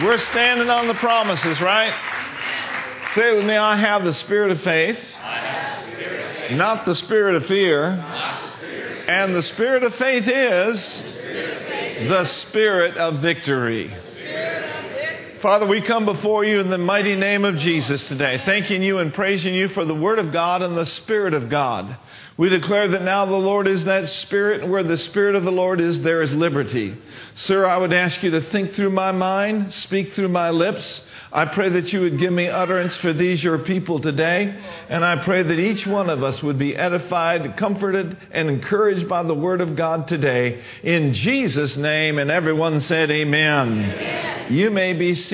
We're standing on the promises, right? Say it with me I have the spirit of faith, not the spirit of fear. And the spirit of faith is the spirit of victory. Father, we come before you in the mighty name of Jesus today, thanking you and praising you for the Word of God and the Spirit of God. We declare that now the Lord is that Spirit, and where the Spirit of the Lord is, there is liberty. Sir, I would ask you to think through my mind, speak through my lips. I pray that you would give me utterance for these, your people, today. And I pray that each one of us would be edified, comforted, and encouraged by the Word of God today. In Jesus' name, and everyone said, Amen. Amen. You may be seated.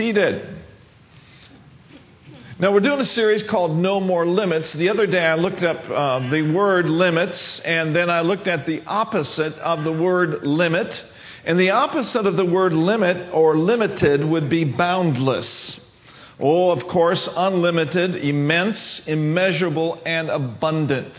Now, we're doing a series called No More Limits. The other day I looked up uh, the word limits, and then I looked at the opposite of the word limit. And the opposite of the word limit or limited would be boundless. Oh, of course, unlimited, immense, immeasurable, and abundant.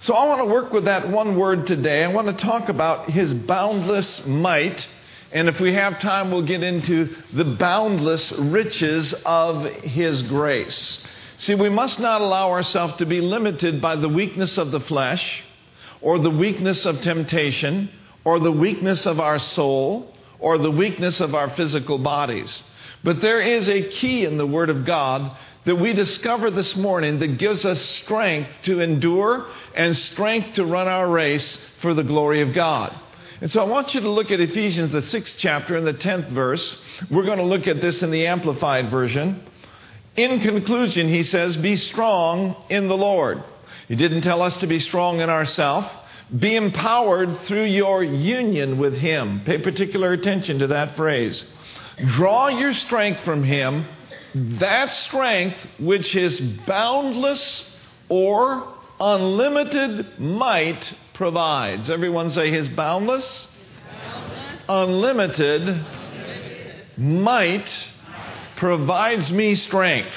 So I want to work with that one word today. I want to talk about his boundless might and if we have time, we'll get into the boundless riches of His grace. See, we must not allow ourselves to be limited by the weakness of the flesh, or the weakness of temptation, or the weakness of our soul, or the weakness of our physical bodies. But there is a key in the Word of God that we discover this morning that gives us strength to endure and strength to run our race for the glory of God. And so I want you to look at Ephesians, the sixth chapter, and the tenth verse. We're going to look at this in the Amplified Version. In conclusion, he says, Be strong in the Lord. He didn't tell us to be strong in ourselves. Be empowered through your union with Him. Pay particular attention to that phrase. Draw your strength from Him, that strength which His boundless or unlimited might provides. Everyone say his boundless, boundless. Unlimited, unlimited, might provides me strength.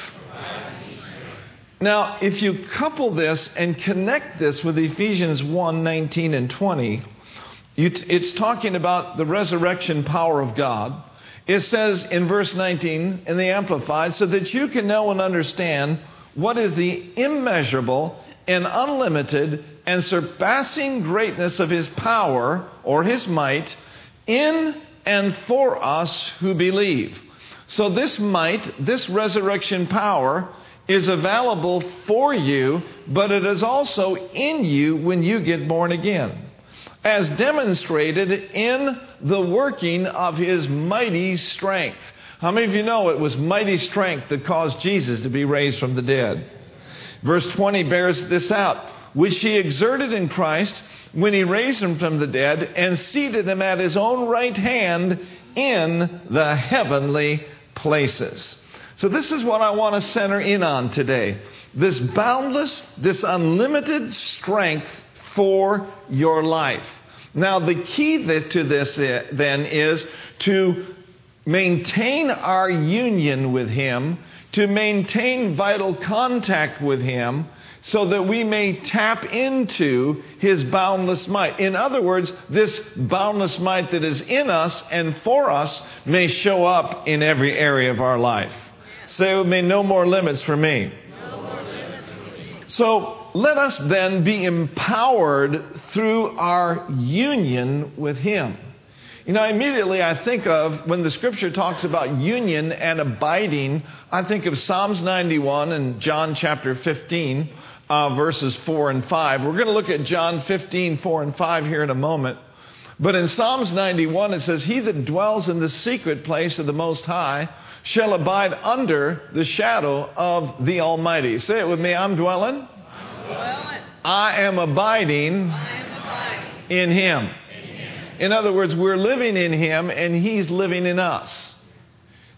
Now, if you couple this and connect this with Ephesians 1 19 and 20, it's talking about the resurrection power of God. It says in verse 19 in the Amplified, so that you can know and understand what is the immeasurable and unlimited and surpassing greatness of his power or his might in and for us who believe. So, this might, this resurrection power, is available for you, but it is also in you when you get born again, as demonstrated in the working of his mighty strength. How many of you know it was mighty strength that caused Jesus to be raised from the dead? Verse 20 bears this out, which he exerted in Christ when he raised him from the dead and seated him at his own right hand in the heavenly places. So, this is what I want to center in on today this boundless, this unlimited strength for your life. Now, the key to this eh, then is to maintain our union with Him to maintain vital contact with Him so that we may tap into His boundless might. In other words, this boundless might that is in us and for us may show up in every area of our life. Say with me, no more limits for me. So let us then be empowered through our union with Him. You know, immediately I think of when the scripture talks about union and abiding, I think of Psalms 91 and John chapter 15, uh, verses 4 and 5. We're going to look at John 15, 4 and 5 here in a moment. But in Psalms 91, it says, He that dwells in the secret place of the Most High shall abide under the shadow of the Almighty. Say it with me I'm dwelling. I'm dwelling. I am abiding, I am abiding. in Him. In other words, we're living in Him and He's living in us.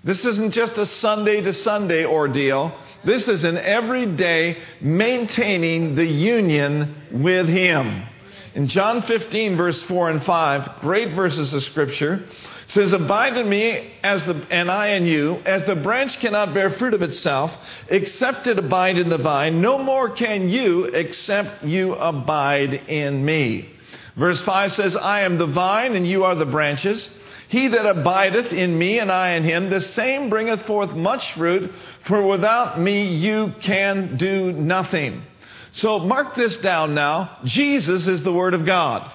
This isn't just a Sunday to Sunday ordeal. This is an everyday maintaining the union with Him. In John 15, verse 4 and 5, great verses of Scripture, says, Abide in me as the, and I in you, as the branch cannot bear fruit of itself, except it abide in the vine, no more can you except you abide in me. Verse 5 says, I am the vine and you are the branches. He that abideth in me and I in him, the same bringeth forth much fruit, for without me you can do nothing. So mark this down now. Jesus is the Word of God.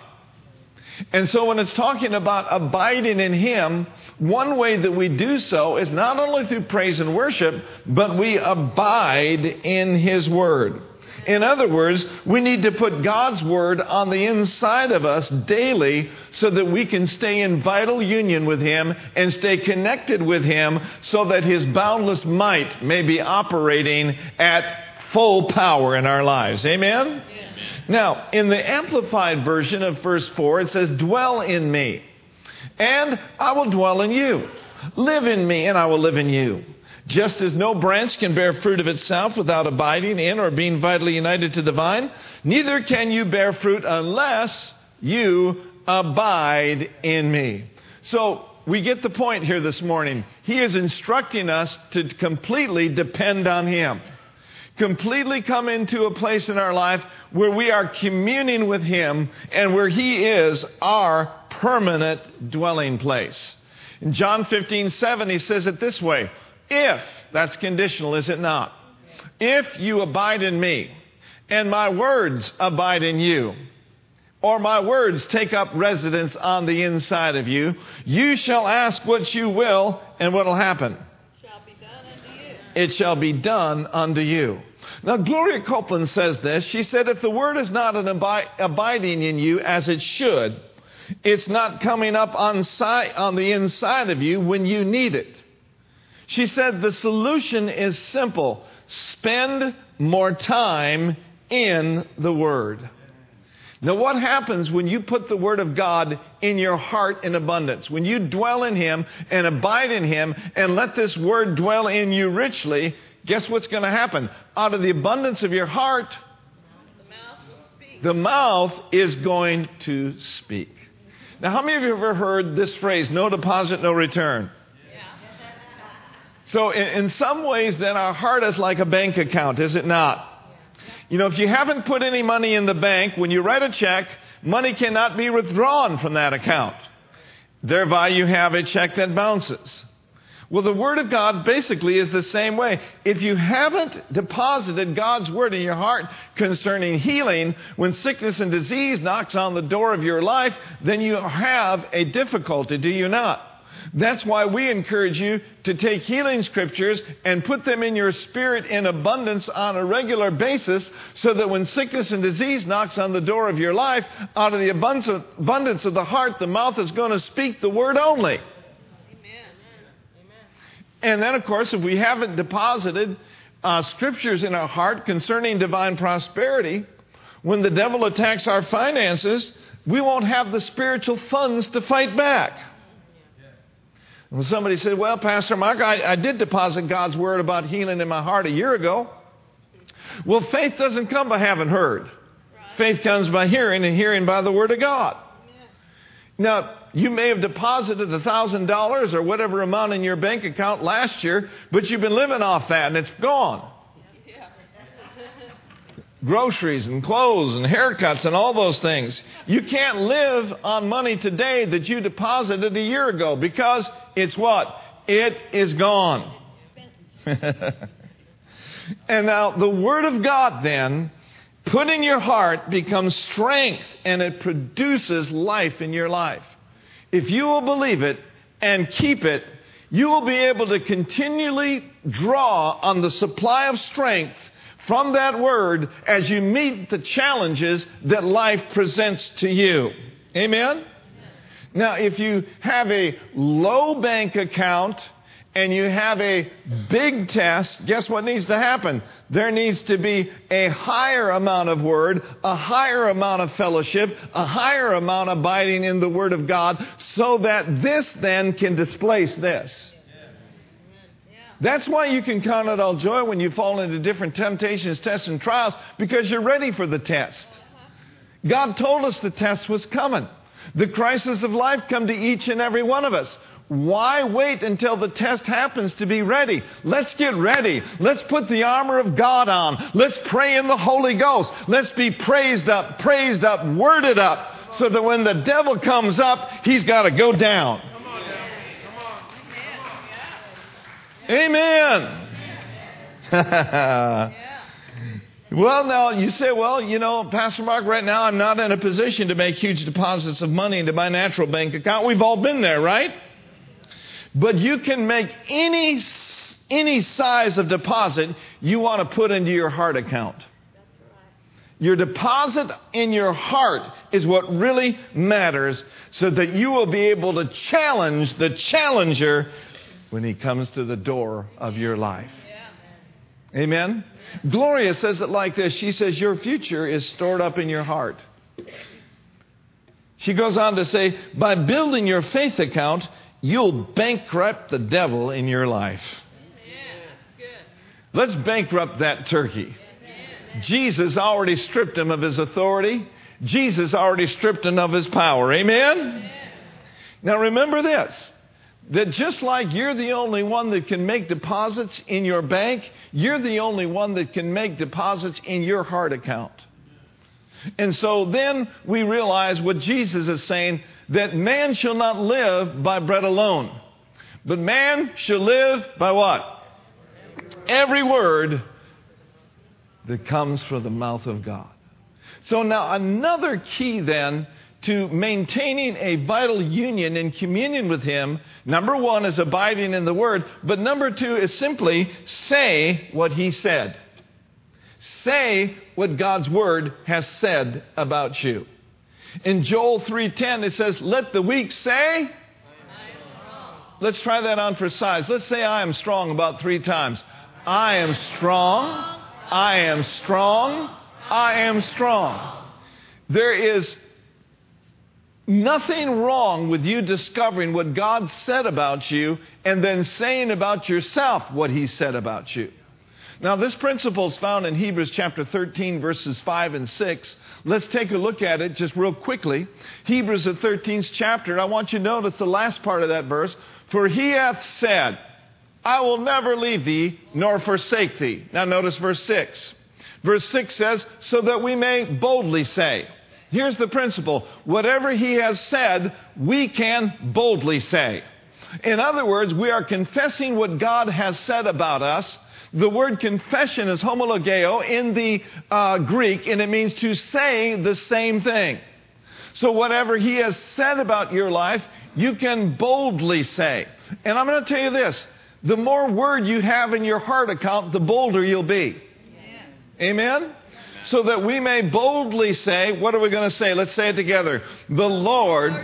And so when it's talking about abiding in Him, one way that we do so is not only through praise and worship, but we abide in His Word. In other words, we need to put God's Word on the inside of us daily so that we can stay in vital union with Him and stay connected with Him so that His boundless might may be operating at full power in our lives. Amen? Yes. Now, in the Amplified version of verse 4, it says, Dwell in me, and I will dwell in you. Live in me, and I will live in you. Just as no branch can bear fruit of itself without abiding in or being vitally united to the vine, neither can you bear fruit unless you abide in me. So we get the point here this morning. He is instructing us to completely depend on Him. Completely come into a place in our life where we are communing with Him and where He is our permanent dwelling place. In John 15, 7, He says it this way if, that's conditional, is it not? If you abide in me, and my words abide in you, or my words take up residence on the inside of you, you shall ask what you will, and what will happen? Shall be done unto you. It shall be done unto you. Now, Gloria Copeland says this. She said, if the word is not abi- abiding in you as it should, it's not coming up on, si- on the inside of you when you need it. She said the solution is simple spend more time in the Word. Now, what happens when you put the Word of God in your heart in abundance? When you dwell in Him and abide in Him and let this Word dwell in you richly, guess what's going to happen? Out of the abundance of your heart, The mouth is going to speak. Now, how many of you have ever heard this phrase, no deposit, no return? So, in, in, some ways, then our heart is like a bank account, is it not? You know, if you haven't put any money in the bank, when you write a check, money cannot be withdrawn from that account. Thereby, you have a check that bounces. Well, the Word of God basically is the same way. If you haven't deposited God's Word in your heart concerning healing, when sickness and disease knocks on the door of your life, then you have a difficulty, do you not? That's why we encourage you to take healing scriptures and put them in your spirit in abundance on a regular basis so that when sickness and disease knocks on the door of your life, out of the abundance of the heart, the mouth is going to speak the word only. And then, of course, if we haven't deposited uh, scriptures in our heart concerning divine prosperity, when the devil attacks our finances, we won't have the spiritual funds to fight back. When somebody said, Well, Pastor Mark, I, I did deposit God's word about healing in my heart a year ago. Well, faith doesn't come by having heard. Right. Faith comes by hearing, and hearing by the word of God. Now, you may have deposited $1,000 or whatever amount in your bank account last year, but you've been living off that and it's gone. Yeah. Groceries and clothes and haircuts and all those things. You can't live on money today that you deposited a year ago because it's what? It is gone. and now the Word of God then put in your heart becomes strength and it produces life in your life. If you will believe it and keep it, you will be able to continually draw on the supply of strength from that word as you meet the challenges that life presents to you. Amen? Now, if you have a low bank account and you have a big test, guess what needs to happen? There needs to be a higher amount of word, a higher amount of fellowship, a higher amount abiding in the word of God, so that this then can displace this. That's why you can count it all joy when you fall into different temptations, tests, and trials, because you're ready for the test. God told us the test was coming. The crisis of life come to each and every one of us. Why wait until the test happens to be ready? Let's get ready. Let's put the armor of God on. Let's pray in the Holy Ghost. Let's be praised up, praised up, worded up, so that when the devil comes up, he's got to go down. Amen. Well, now you say, well, you know, Pastor Mark, right now I'm not in a position to make huge deposits of money into my natural bank account. We've all been there, right? But you can make any any size of deposit you want to put into your heart account. Your deposit in your heart is what really matters so that you will be able to challenge the challenger when he comes to the door of your life. Amen? Gloria says it like this She says, Your future is stored up in your heart. She goes on to say, By building your faith account, you'll bankrupt the devil in your life. Let's bankrupt that turkey. Jesus already stripped him of his authority. Jesus already stripped him of his power. Amen? Now remember this that just like you're the only one that can make deposits in your bank, you're the only one that can make deposits in your heart account. And so then we realize what Jesus is saying that man shall not live by bread alone, but man shall live by what? Every word that comes from the mouth of God. So now another key then to maintaining a vital union and communion with Him, number one is abiding in the Word, but number two is simply say what He said. Say what God's Word has said about you. In Joel 3:10 it says, "Let the weak say." Let's try that on for size. Let's say I am strong about 3 times. I am strong. I am strong. I am strong. There is nothing wrong with you discovering what God said about you and then saying about yourself what He said about you. Now, this principle is found in Hebrews chapter 13, verses 5 and 6. Let's take a look at it just real quickly. Hebrews, the 13th chapter, I want you to notice the last part of that verse. For he hath said, I will never leave thee nor forsake thee. Now, notice verse 6. Verse 6 says, So that we may boldly say. Here's the principle whatever he has said, we can boldly say. In other words, we are confessing what God has said about us. The word confession is homologeo in the uh, Greek, and it means to say the same thing. So, whatever he has said about your life, you can boldly say. And I'm going to tell you this the more word you have in your heart account, the bolder you'll be. Amen? So that we may boldly say, what are we going to say? Let's say it together. The Lord is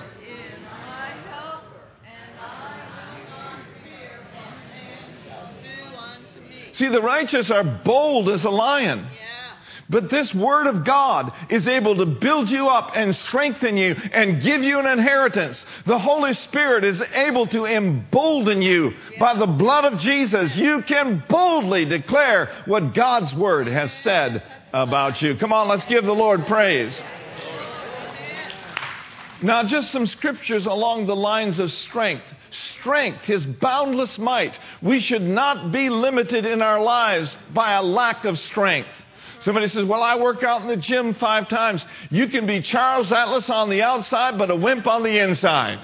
my helper, and I will not fear what man shall do unto me. See, the righteous are bold as a lion. Yeah. But this word of God is able to build you up and strengthen you and give you an inheritance. The Holy Spirit is able to embolden you by the blood of Jesus. You can boldly declare what God's word has said about you. Come on, let's give the Lord praise. Now, just some scriptures along the lines of strength. Strength, His boundless might. We should not be limited in our lives by a lack of strength. Somebody says, Well, I work out in the gym five times. You can be Charles Atlas on the outside, but a wimp on the inside.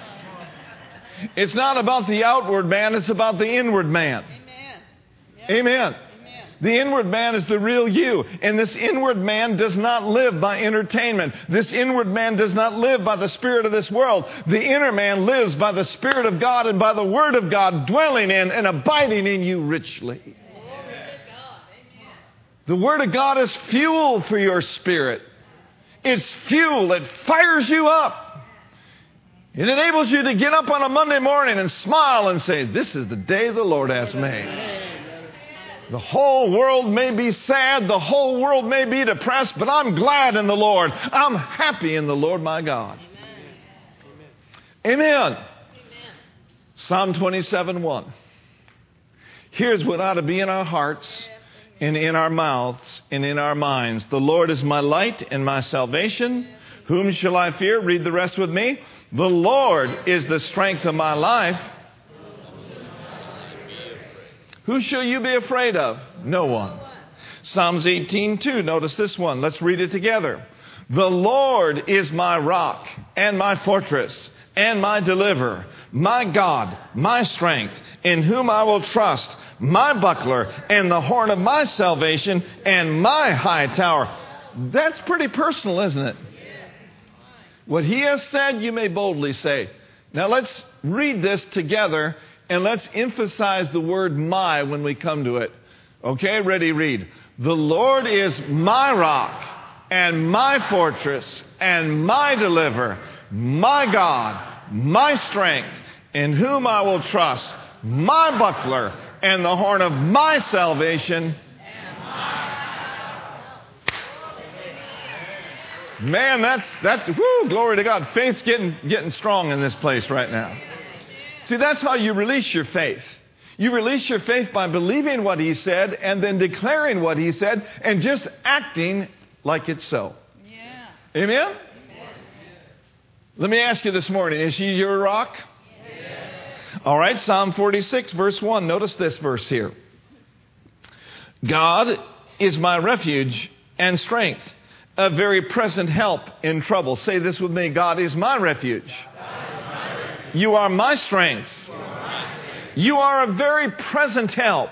It's not about the outward man, it's about the inward man. Amen. Amen. Amen. The inward man is the real you. And this inward man does not live by entertainment. This inward man does not live by the spirit of this world. The inner man lives by the Spirit of God and by the Word of God dwelling in and abiding in you richly. Glory to God. Amen. The Word of God is fuel for your spirit. It's fuel. It fires you up. It enables you to get up on a Monday morning and smile and say, This is the day the Lord has made. The whole world may be sad, the whole world may be depressed, but I'm glad in the Lord. I'm happy in the Lord my God. Amen. Psalm 27 1. Here's what ought to be in our hearts and in our mouths and in our minds. The Lord is my light and my salvation. Whom shall I fear? Read the rest with me. The Lord is the strength of my life. Who shall you be afraid of? No one. Psalms 18:2. Notice this one. Let's read it together. The Lord is my rock and my fortress, and my deliverer, my God, my strength, in whom I will trust, my buckler and the horn of my salvation and my high tower. That's pretty personal, isn't it? What he has said, you may boldly say. Now let's read this together and let's emphasize the word my when we come to it. Okay, ready, read. The Lord is my rock and my fortress and my deliverer, my God, my strength, in whom I will trust, my buckler and the horn of my salvation. Man, that's that's whoo, glory to God. Faith's getting getting strong in this place right now. See, that's how you release your faith. You release your faith by believing what he said and then declaring what he said and just acting like it's so. Yeah. Amen? Amen. Let me ask you this morning is he your rock? All right, Psalm 46, verse 1. Notice this verse here God is my refuge and strength, a very present help in trouble. Say this with me God is my refuge. You are my strength. You are a very present help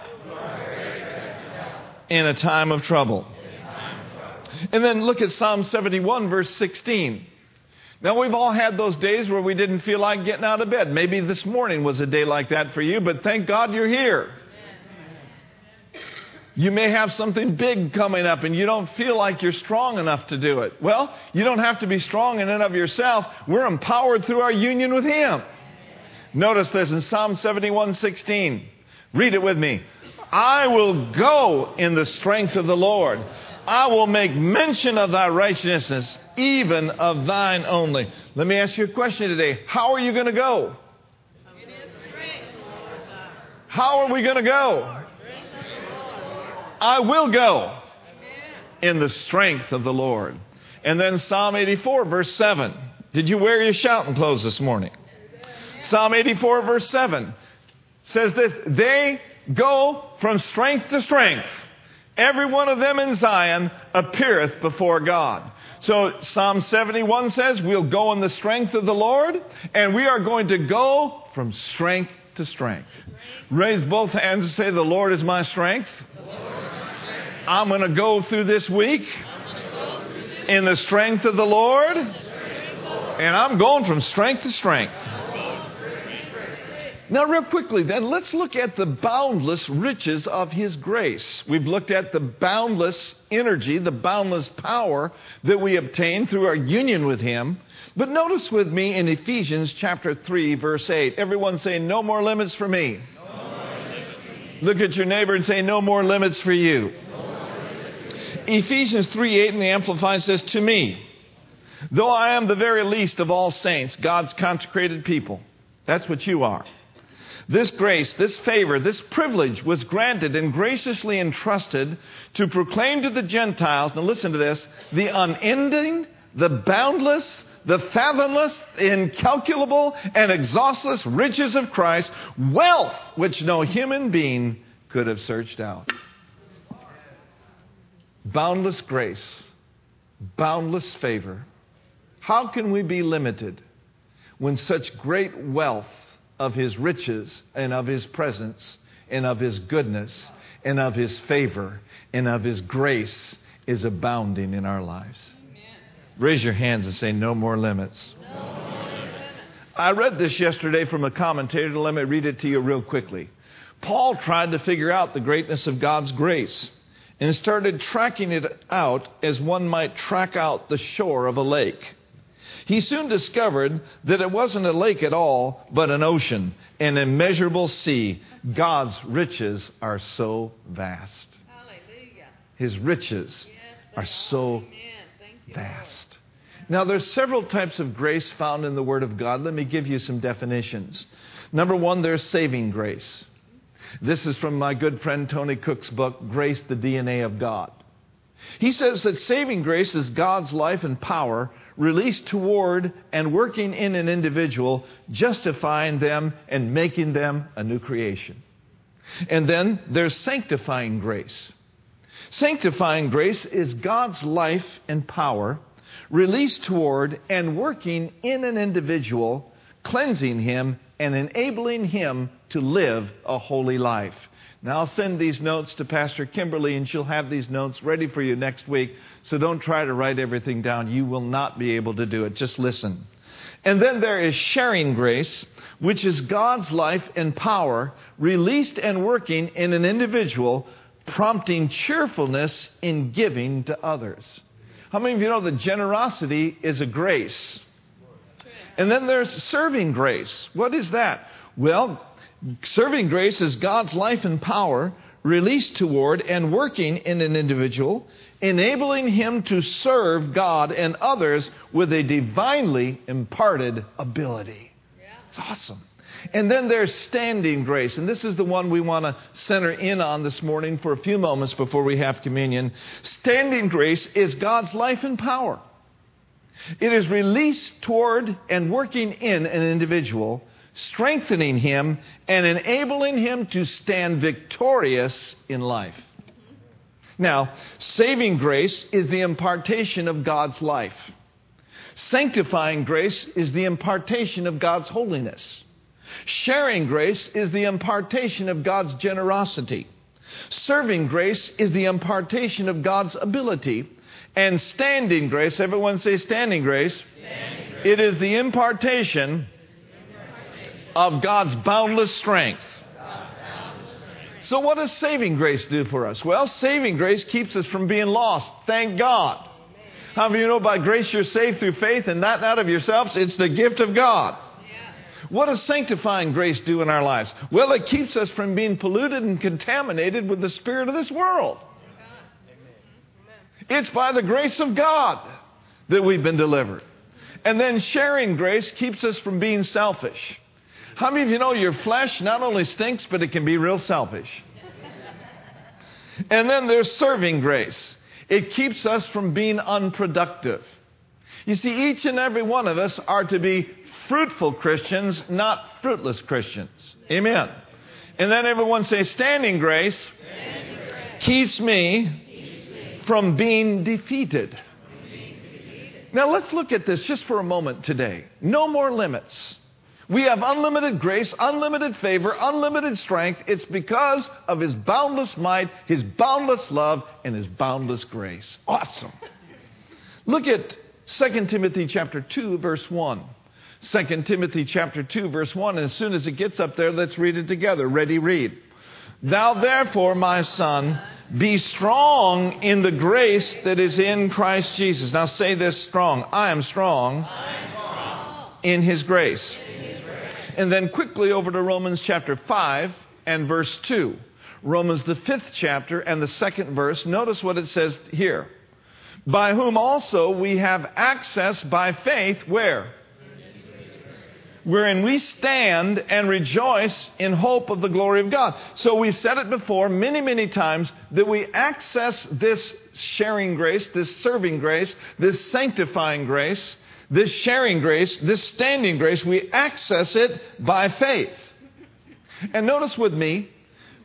in a time of trouble. And then look at Psalm 71, verse 16. Now, we've all had those days where we didn't feel like getting out of bed. Maybe this morning was a day like that for you, but thank God you're here. You may have something big coming up and you don't feel like you're strong enough to do it. Well, you don't have to be strong in and of yourself. We're empowered through our union with Him. Notice this in Psalm 71 16. Read it with me. I will go in the strength of the Lord. I will make mention of thy righteousness, even of thine only. Let me ask you a question today. How are you going to go? How are we going to go? I will go in the strength of the Lord. And then Psalm 84, verse 7. Did you wear your shouting clothes this morning? Psalm 84, verse 7 says that They go from strength to strength. Every one of them in Zion appeareth before God. So Psalm 71 says we'll go in the strength of the Lord, and we are going to go from strength to strength. Raise both hands and say, The Lord is my strength. I'm going to go through this week in the strength of the Lord, and I'm going from strength to strength. Now, real quickly, then, let's look at the boundless riches of His grace. We've looked at the boundless energy, the boundless power that we obtain through our union with Him. But notice with me in Ephesians chapter 3, verse 8. Everyone say, No more limits for me. Look at your neighbor and say, No more limits for you. Ephesians 3 8 in the Amplified says, To me, though I am the very least of all saints, God's consecrated people. That's what you are. This grace, this favor, this privilege was granted and graciously entrusted to proclaim to the Gentiles, now listen to this, the unending, the boundless, the fathomless, incalculable, and exhaustless riches of Christ, wealth which no human being could have searched out. Boundless grace, boundless favor. How can we be limited when such great wealth of his riches and of his presence and of his goodness and of his favor and of his grace is abounding in our lives. Raise your hands and say, No more limits. I read this yesterday from a commentator. Let me read it to you real quickly. Paul tried to figure out the greatness of God's grace and started tracking it out as one might track out the shore of a lake. He soon discovered that it wasn't a lake at all, but an ocean, an immeasurable sea. God's riches are so vast. Hallelujah. His riches are so vast. Now, there's several types of grace found in the Word of God. Let me give you some definitions. Number one, there's saving grace. This is from my good friend Tony Cooke's book, Grace, the DNA of God. He says that saving grace is God's life and power released toward and working in an individual, justifying them and making them a new creation. And then there's sanctifying grace. Sanctifying grace is God's life and power released toward and working in an individual, cleansing him and enabling him to live a holy life. Now, I'll send these notes to Pastor Kimberly, and she'll have these notes ready for you next week. So don't try to write everything down. You will not be able to do it. Just listen. And then there is sharing grace, which is God's life and power released and working in an individual, prompting cheerfulness in giving to others. How many of you know that generosity is a grace? And then there's serving grace. What is that? Well, serving grace is God's life and power released toward and working in an individual, enabling him to serve God and others with a divinely imparted ability. It's awesome. And then there's standing grace. And this is the one we want to center in on this morning for a few moments before we have communion. Standing grace is God's life and power. It is released toward and working in an individual, strengthening him and enabling him to stand victorious in life. Now, saving grace is the impartation of God's life. Sanctifying grace is the impartation of God's holiness. Sharing grace is the impartation of God's generosity. Serving grace is the impartation of God's ability. And standing grace, everyone say standing grace, standing grace. it is the impartation of God's boundless strength. So, what does saving grace do for us? Well, saving grace keeps us from being lost. Thank God. How many of you know by grace you're saved through faith and not out of yourselves? It's the gift of God. What does sanctifying grace do in our lives? Well, it keeps us from being polluted and contaminated with the spirit of this world. It's by the grace of God that we've been delivered. And then sharing grace keeps us from being selfish. How many of you know your flesh not only stinks, but it can be real selfish? And then there's serving grace. It keeps us from being unproductive. You see, each and every one of us are to be fruitful Christians, not fruitless Christians. Amen. And then everyone say, standing grace, standing grace. keeps me from being defeated. Now let's look at this just for a moment today. No more limits. We have unlimited grace, unlimited favor, unlimited strength. It's because of His boundless might, His boundless love, and His boundless grace. Awesome. Look at 2 Timothy chapter 2, verse 1. 2 Timothy chapter 2, verse 1. And as soon as it gets up there, let's read it together. Ready, read. Thou therefore, my son, be strong in the grace that is in Christ Jesus. Now say this strong. I am strong, I am strong. In, his grace. in his grace. And then quickly over to Romans chapter 5 and verse 2. Romans, the fifth chapter and the second verse. Notice what it says here. By whom also we have access by faith, where? wherein we stand and rejoice in hope of the glory of God. So we've said it before many, many times that we access this sharing grace, this serving grace, this sanctifying grace, this sharing grace, this standing grace, we access it by faith. And notice with me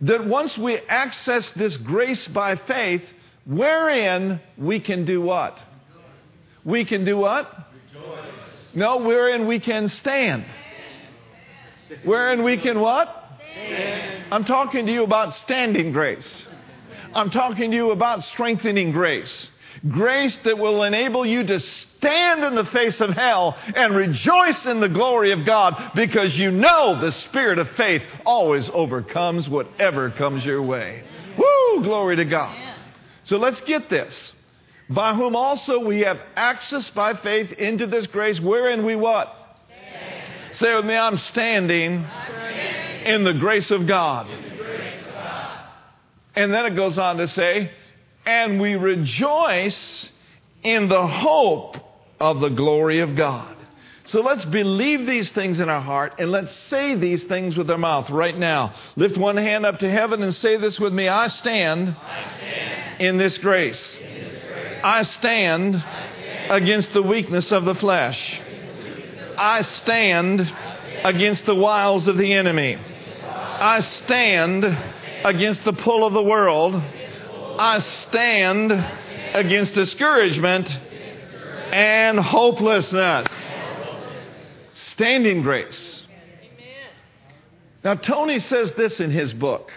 that once we access this grace by faith, wherein we can do what? We can do what? Rejoice. No, wherein we can stand. Wherein we can what? Stand. I'm talking to you about standing grace. I'm talking to you about strengthening grace. Grace that will enable you to stand in the face of hell and rejoice in the glory of God because you know the spirit of faith always overcomes whatever comes your way. Woo! Glory to God. So let's get this by whom also we have access by faith into this grace, wherein we what? Stand. Say with me, I'm standing, I'm standing in, the grace of God. Grace of God. And then it goes on to say, and we rejoice in the hope of the glory of God. So let's believe these things in our heart and let's say these things with our mouth right now. Lift one hand up to heaven and say this with me I stand, I stand in this grace. I stand against the weakness of the flesh. I stand against the wiles of the enemy. I stand against the pull of the world. I stand against discouragement and hopelessness. Standing grace. Now, Tony says this in his book.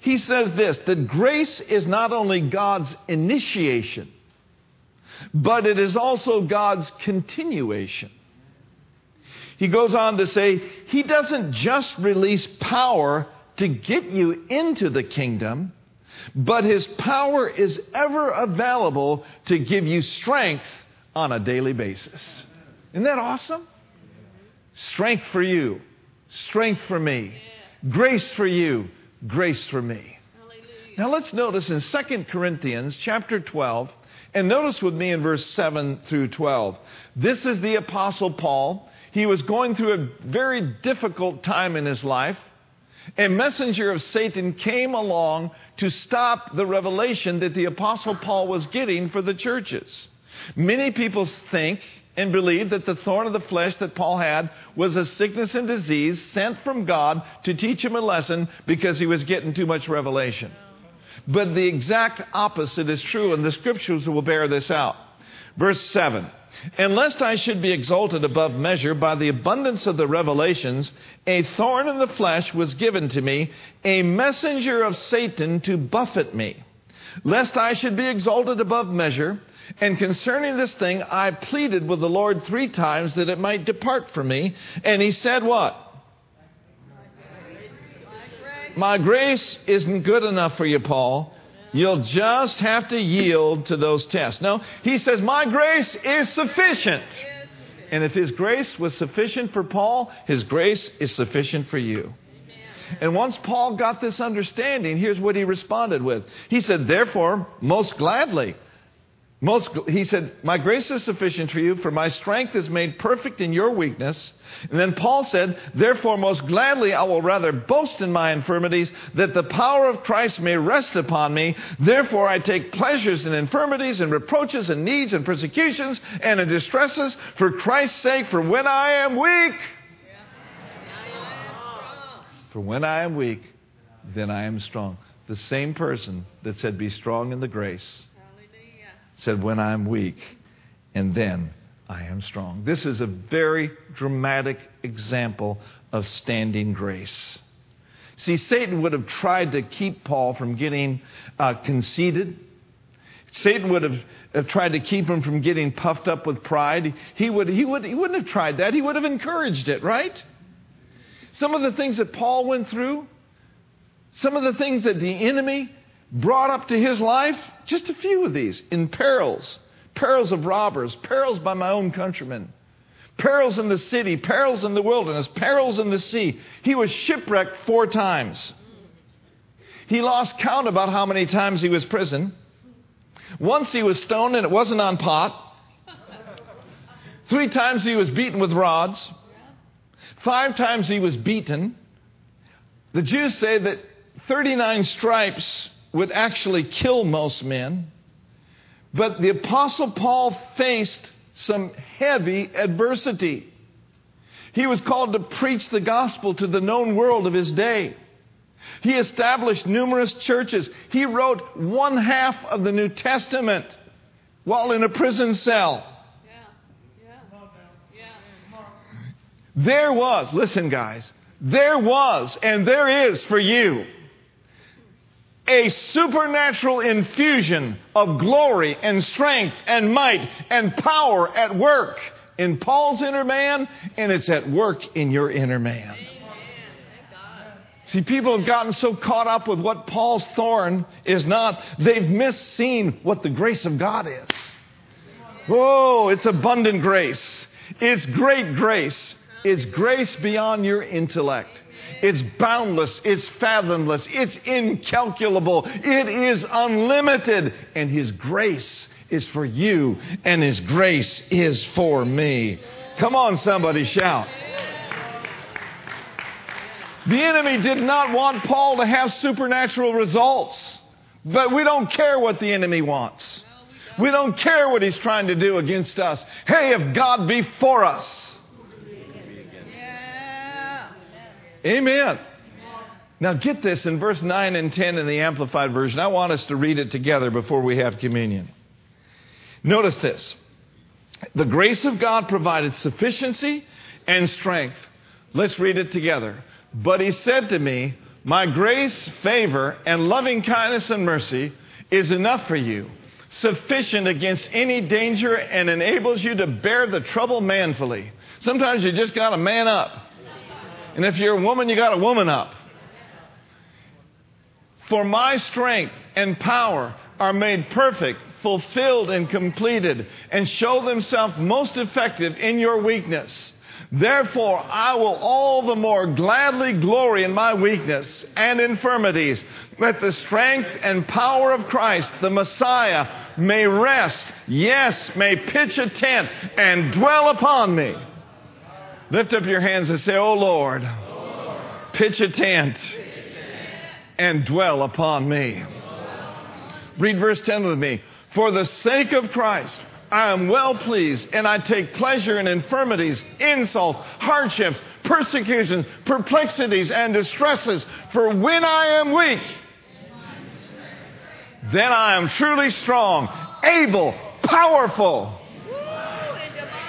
He says this that grace is not only God's initiation, but it is also God's continuation. He goes on to say, He doesn't just release power to get you into the kingdom, but His power is ever available to give you strength on a daily basis. Isn't that awesome? Strength for you, strength for me, grace for you, grace for me. Now let's notice in 2 Corinthians chapter 12, and notice with me in verse 7 through 12. This is the Apostle Paul. He was going through a very difficult time in his life. A messenger of Satan came along to stop the revelation that the Apostle Paul was getting for the churches. Many people think and believe that the thorn of the flesh that Paul had was a sickness and disease sent from God to teach him a lesson because he was getting too much revelation. But the exact opposite is true, and the scriptures will bear this out. Verse 7 And lest I should be exalted above measure by the abundance of the revelations, a thorn in the flesh was given to me, a messenger of Satan to buffet me, lest I should be exalted above measure. And concerning this thing, I pleaded with the Lord three times that it might depart from me. And he said, What? My grace isn't good enough for you, Paul. You'll just have to yield to those tests. No, he says, My grace is sufficient. And if his grace was sufficient for Paul, his grace is sufficient for you. And once Paul got this understanding, here's what he responded with. He said, Therefore, most gladly, most, he said, My grace is sufficient for you, for my strength is made perfect in your weakness. And then Paul said, Therefore, most gladly I will rather boast in my infirmities, that the power of Christ may rest upon me. Therefore, I take pleasures in infirmities and reproaches and needs and persecutions and in distresses for Christ's sake, for when I am weak, for when I am weak, then I am strong. The same person that said, Be strong in the grace said, When I'm weak, and then I am strong. This is a very dramatic example of standing grace. See, Satan would have tried to keep Paul from getting uh, conceited. Satan would have, have, tried to keep him from getting puffed up with pride. He, would, he, would, he wouldn't have tried that. He would have encouraged it, right? Some of the things that Paul went through, some of the things that the enemy brought up to his life, just a few of these, in perils perils of robbers, perils by my own countrymen, perils in the city, perils in the wilderness, perils in the sea. He was shipwrecked four times. He lost count about how many times he was prison. Once he was stoned and it wasn't on pot. Three times he was beaten with rods. Five times he was beaten. The Jews say that 39 stripes would actually kill most men. But the Apostle Paul faced some heavy adversity. He was called to preach the gospel to the known world of his day. He established numerous churches. He wrote one half of the New Testament while in a prison cell. There was, listen, guys, there was, and there is for you a supernatural infusion of glory and strength and might and power at work in Paul's inner man, and it's at work in your inner man. See, people have gotten so caught up with what Paul's thorn is not, they've misseen what the grace of God is. Oh, it's abundant grace. It's great grace. It's grace beyond your intellect. It's boundless. It's fathomless. It's incalculable. It is unlimited. And His grace is for you, and His grace is for me. Come on, somebody shout. The enemy did not want Paul to have supernatural results, but we don't care what the enemy wants. We don't care what he's trying to do against us. Hey, if God be for us, Amen. Now get this in verse 9 and 10 in the Amplified Version. I want us to read it together before we have communion. Notice this. The grace of God provided sufficiency and strength. Let's read it together. But he said to me, My grace, favor, and loving kindness and mercy is enough for you, sufficient against any danger, and enables you to bear the trouble manfully. Sometimes you just got to man up. And if you're a woman, you got a woman up. For my strength and power are made perfect, fulfilled, and completed, and show themselves most effective in your weakness. Therefore, I will all the more gladly glory in my weakness and infirmities, that the strength and power of Christ, the Messiah, may rest, yes, may pitch a tent and dwell upon me. Lift up your hands and say, Oh Lord, pitch a tent and dwell upon me. Read verse 10 with me. For the sake of Christ, I am well pleased, and I take pleasure in infirmities, insults, hardships, persecutions, perplexities, and distresses. For when I am weak, then I am truly strong, able, powerful. Woo! And divine.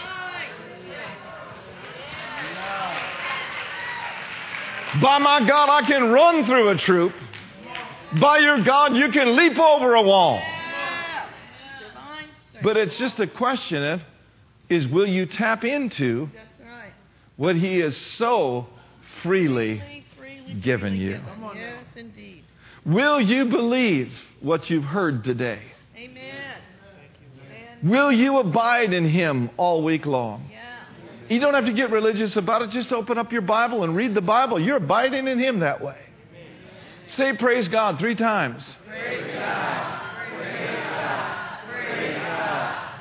By my God, I can run through a troop. By your God, you can leap over a wall. Yeah. Divine strength. But it's just a question of is will you tap into what he has so freely given you. Yes, indeed. Will you believe what you've heard today? Amen. Amen. Will you abide in him all week long? You don't have to get religious about it. Just open up your Bible and read the Bible. You're abiding in him that way. Say praise God three times.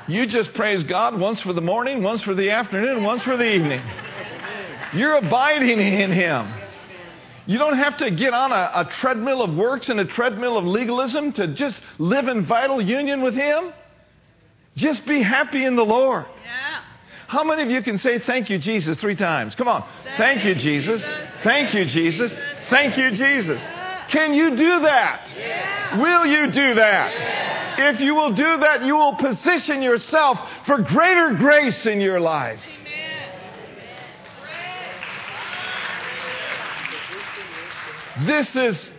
You just praise God once for the morning, once for the afternoon, once for the evening. You're abiding in Him. You don't have to get on a, a treadmill of works and a treadmill of legalism to just live in vital union with Him. Just be happy in the Lord. Yeah. How many of you can say thank you, Jesus, three times? Come on. Thank you, Jesus. Thank you, Jesus. Thank you, Jesus. Can you do that? Yeah. Will you do that? If you will do that, you will position yourself for greater grace in your life. This is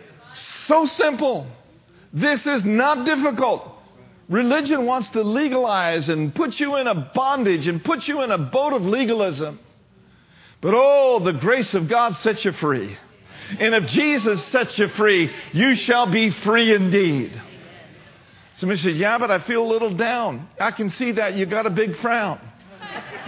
so simple. This is not difficult. Religion wants to legalize and put you in a bondage and put you in a boat of legalism. But oh, the grace of God sets you free. And if Jesus sets you free, you shall be free indeed. Somebody says, Yeah, but I feel a little down. I can see that. You got a big frown.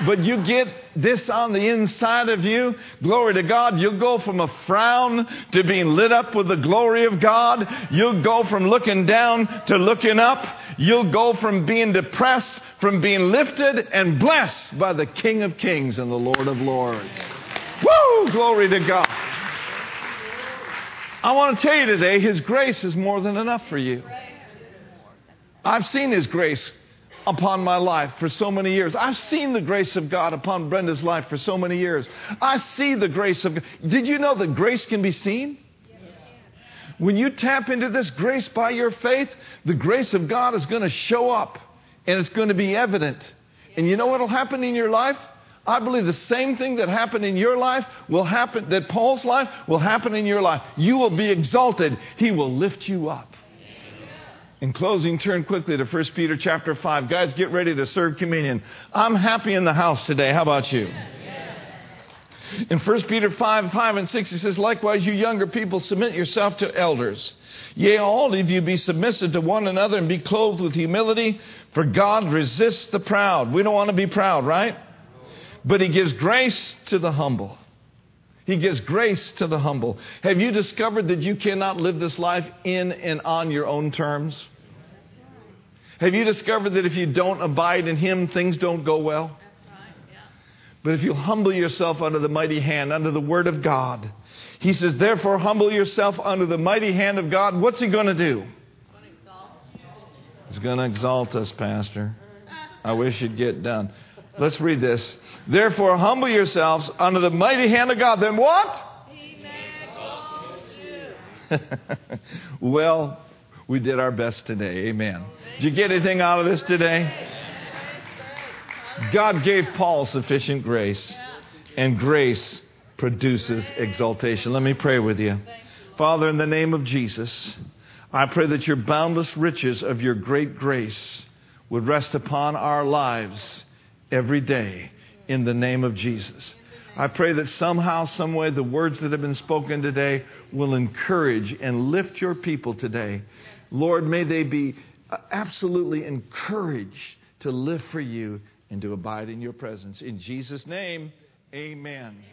But you get this on the inside of you, glory to God, you'll go from a frown to being lit up with the glory of God. You'll go from looking down to looking up. You'll go from being depressed, from being lifted and blessed by the King of Kings and the Lord of Lords. Woo! Glory to God. I want to tell you today, His grace is more than enough for you. I've seen His grace upon my life for so many years. I've seen the grace of God upon Brenda's life for so many years. I see the grace of God. Did you know that grace can be seen? When you tap into this grace by your faith, the grace of God is going to show up and it's going to be evident. And you know what will happen in your life? I believe the same thing that happened in your life will happen, that Paul's life will happen in your life. You will be exalted. He will lift you up. In closing, turn quickly to 1 Peter chapter 5. Guys, get ready to serve communion. I'm happy in the house today. How about you? In 1 Peter 5, 5 and 6, he says, Likewise, you younger people, submit yourself to elders. Yea, all of you be submissive to one another and be clothed with humility, for God resists the proud. We don't want to be proud, right? But he gives grace to the humble. He gives grace to the humble. Have you discovered that you cannot live this life in and on your own terms? Have you discovered that if you don't abide in Him, things don't go well? But if you humble yourself under the mighty hand, under the Word of God, He says, therefore, humble yourself under the mighty hand of God. What's He going to do? He's going to exalt us, Pastor. I wish you'd get done. Let's read this. Therefore, humble yourselves under the mighty hand of God. Then what? He may exalt you. well, we did our best today. Amen. Did you get anything out of this today? God gave Paul sufficient grace. and grace produces exaltation. Let me pray with you. Father, in the name of Jesus, I pray that your boundless riches of your great grace would rest upon our lives every day in the name of Jesus. I pray that somehow, some way, the words that have been spoken today will encourage and lift your people today. Lord, may they be uh, absolutely encouraged to live for you and to abide in your presence. In Jesus' name, amen.